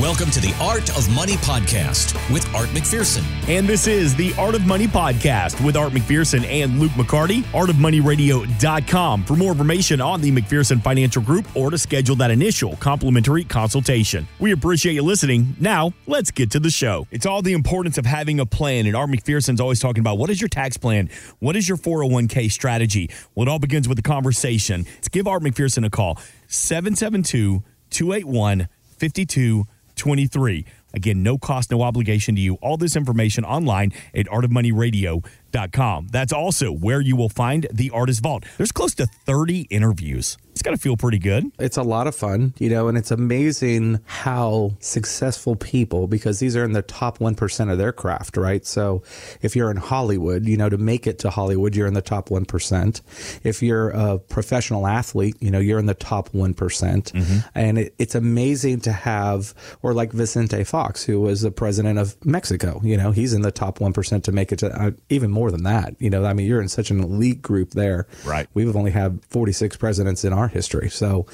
Welcome to the Art of Money podcast with Art McPherson. And this is the Art of Money podcast with Art McPherson and Luke McCarty, artofmoneyradio.com for more information on the McPherson Financial Group or to schedule that initial complimentary consultation. We appreciate you listening. Now, let's get to the show. It's all the importance of having a plan, and Art McPherson's always talking about what is your tax plan? What is your 401k strategy? Well, it all begins with a conversation. Let's give Art McPherson a call 772 281 5223. Again, no cost, no obligation to you. All this information online at artofmoneyradio.com. That's also where you will find the Artist Vault. There's close to 30 interviews. It's got to feel pretty good. It's a lot of fun, you know, and it's amazing how successful people, because these are in the top 1% of their craft, right? So if you're in Hollywood, you know, to make it to Hollywood, you're in the top 1%. If you're a professional athlete, you know, you're in the top one And it, it's amazing to have, or like Vicente Fox, who was the president of Mexico, you know, he's in the top 1% to make it to uh, even more than that. You know, I mean, you're in such an elite group there. Right. We've only had 46 presidents in our history. So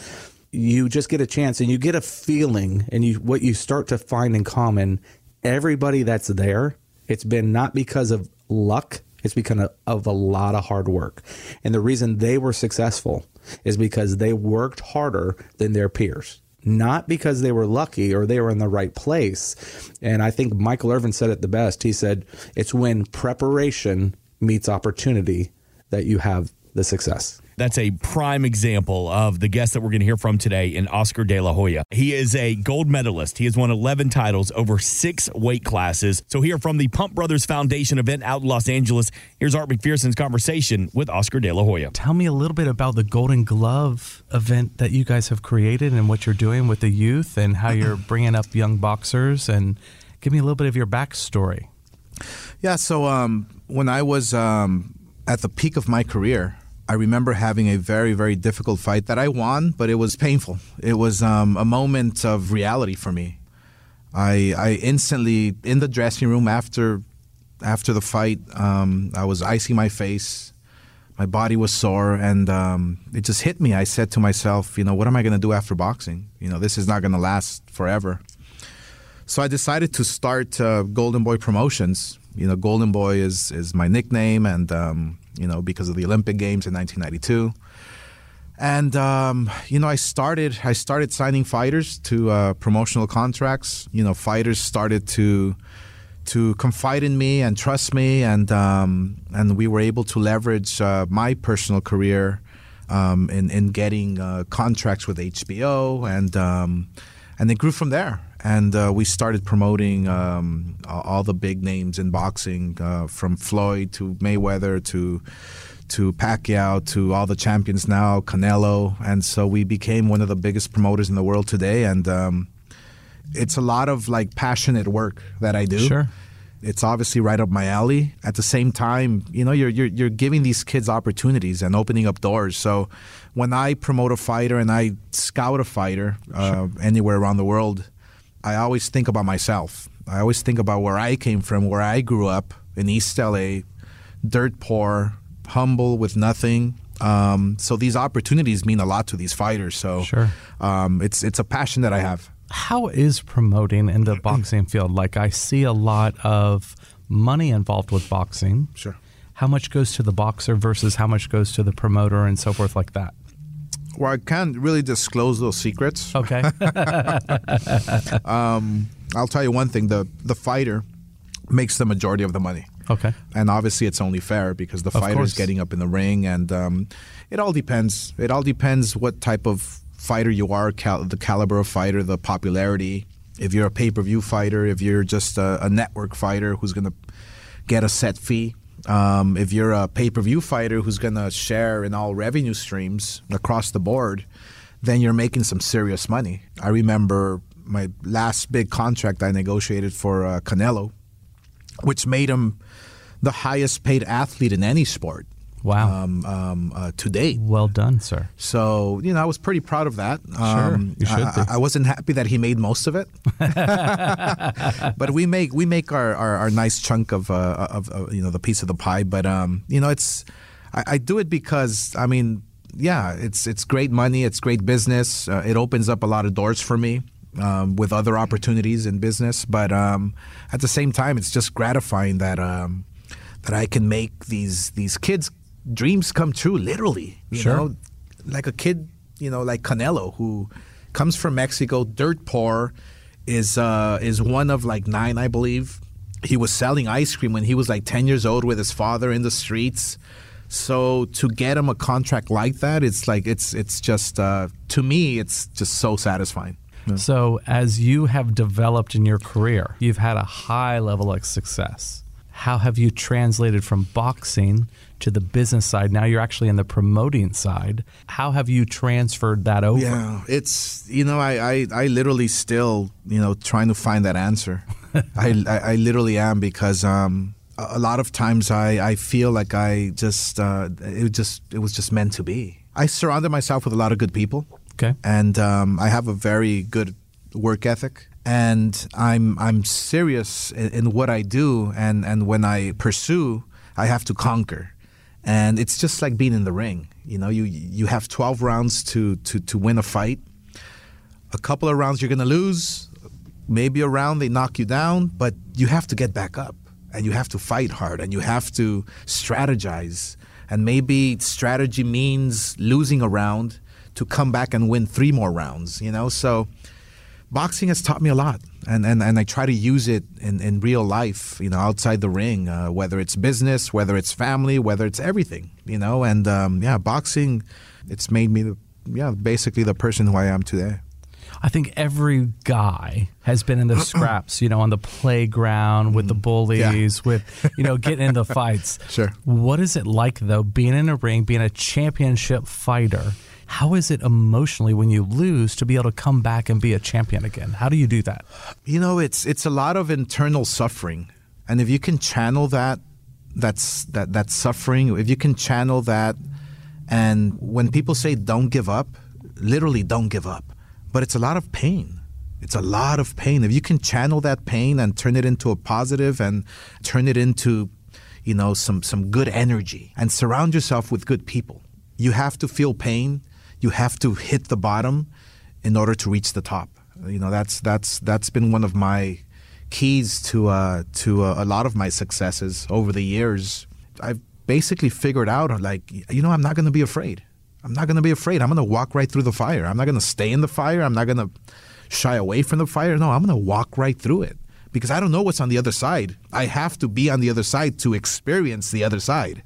you just get a chance and you get a feeling and you what you start to find in common everybody that's there it's been not because of luck it's because of, of a lot of hard work and the reason they were successful is because they worked harder than their peers not because they were lucky or they were in the right place. And i think michael irvin said it the best. He said it's when preparation meets opportunity that you have the success That's a prime example of the guest that we're going to hear from today in Oscar De La Hoya. He is a gold medalist. He has won 11 titles over six weight classes. So, here from the Pump Brothers Foundation event out in Los Angeles, here's Art McPherson's conversation with Oscar De La Hoya. Tell me a little bit about the Golden Glove event that you guys have created and what you're doing with the youth and how you're bringing up young boxers and give me a little bit of your backstory. Yeah, so um, when I was um, at the peak of my career, I remember having a very, very difficult fight that I won, but it was painful. It was um, a moment of reality for me. I, I instantly, in the dressing room after, after the fight, um, I was icing my face. My body was sore, and um, it just hit me. I said to myself, you know, what am I going to do after boxing? You know, this is not going to last forever. So I decided to start uh, Golden Boy Promotions. You know, Golden Boy is is my nickname, and um, you know because of the Olympic Games in 1992. And um, you know, I started I started signing fighters to uh, promotional contracts. You know, fighters started to to confide in me and trust me, and um, and we were able to leverage uh, my personal career um, in in getting uh, contracts with HBO, and um, and it grew from there. And uh, we started promoting um, all the big names in boxing, uh, from Floyd to Mayweather to to Pacquiao to all the champions now, Canelo, and so we became one of the biggest promoters in the world today. And um, it's a lot of like passionate work that I do. Sure. It's obviously right up my alley. At the same time, you know, you're you're you're giving these kids opportunities and opening up doors. So when I promote a fighter and I scout a fighter uh, anywhere around the world, I always think about myself. I always think about where I came from, where I grew up in East LA, dirt poor, humble with nothing. Um, so these opportunities mean a lot to these fighters. So Sure. um, it's it's a passion that I have. How is promoting in the boxing field? Like, I see a lot of money involved with boxing. Sure. How much goes to the boxer versus how much goes to the promoter and so forth, like that? Well, I can't really disclose those secrets. Okay. I'll tell you one thing: the the fighter makes the majority of the money. okay. and obviously it's only fair because the Of fighter course. is getting up in the ring and um, it all depends it all depends what type of fighter you are cal- the caliber of fighter the popularity if you're a pay-per-view fighter if you're just a, a network fighter who's going to get a set fee um, if you're a pay-per-view fighter who's going to share in all revenue streams across the board then you're making some serious money. I remember my last big contract i negotiated for uh, canelo which made him the highest paid athlete in any sport Wow. um, um, uh, to date. well done, sir. So you know, I was pretty proud of that. Um, you should I, be. I wasn't happy that he made most of it, but we make we make our, our, our nice chunk of, uh, of uh, you know the piece of the pie. But um, you know, it's I, I do it because I mean, yeah, it's it's great money, it's great business. Uh, it opens up a lot of doors for me. um, with other opportunities in business. But um, at the same time, it's just gratifying that um, that I can make these these kids' dreams come true, literally. You Sure. know, like a kid, you know, like Canelo, who comes from Mexico, dirt poor, is uh, is one of like nine, I believe. He was selling ice cream when he was like ten years old with his father in the streets. So to get him a contract like that, it's like it's it's just uh, to me, it's just so satisfying. So, as you have developed in your career, you've had a high level of success. How have you translated from boxing to the business side? Now you're actually in the promoting side. How have you transferred that over? Yeah, it's you know I, I, I literally still you know trying to find that answer. I, I I literally am because um a lot of times I, I feel like I just uh, it just it was just meant to be. I surrounded myself with a lot of good people. Okay. and um, I have a very good work ethic, and I'm I'm serious in, in what I do, and and when I pursue, I have to conquer, and it's just like being in the ring. You know, you you have 12 rounds to to to win a fight. A couple of rounds you're gonna lose, maybe a round they knock you down, but you have to get back up and you have to fight hard and you have to strategize. And maybe strategy means losing a round to come back and win three more rounds, you know? So boxing has taught me a lot. And, and, and I try to use it in, in real life, you know, outside the ring, uh, whether it's business, whether it's family, whether it's everything, you know? And um, yeah, boxing, it's made me, the, yeah, basically the person who I am today. I think every guy has been in the scraps, you know, on the playground with the bullies, with, you know, getting into fights. Sure. What is it like, though, being in a ring, being a championship fighter? How is it emotionally when you lose to be able to come back and be a champion again? How do you do that? You know, it's it's a lot of internal suffering, and if you can channel that, that's that that suffering. If you can channel that, and when people say don't give up, literally don't give up, but it's a lot of pain. It's a lot of pain. If you can channel that pain and turn it into a positive and turn it into, you know, some some good energy and surround yourself with good people. You have to feel pain. You have to hit the bottom in order to reach the top. You know, that's that's that's been one of my keys to uh, to uh, a lot of my successes over the years. I've basically figured out like you know I'm not going to be afraid. I'm not going to be afraid. I'm going to walk right through the fire. I'm not going to stay in the fire. I'm not going to shy away from the fire. No, I'm going to walk right through it because I don't know what's on the other side. I have to be on the other side to experience the other side.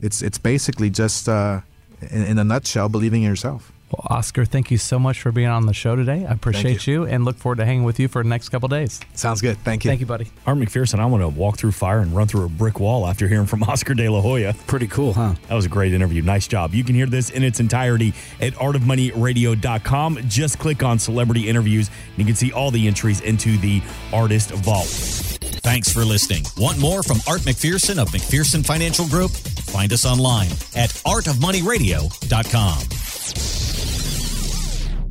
It's it's basically just uh, in, in a nutshell believing in yourself. Well, Oscar, thank you so much for being on the show today. I appreciate you. and look forward to hanging with you for the next couple days. Sounds good. Thank you. Thank you, buddy. Art McPherson, I want to walk through fire and run through a brick wall after hearing from Oscar De La Hoya. Pretty cool, huh? That was a great interview. Nice job. You can hear this in its entirety at artofmoneyradio.com. Just click on celebrity interviews and you can see all the entries into the artist vault. Thanks for listening. Want more from Art McPherson of McPherson Financial Group? Find us online at artofmoneyradio.com.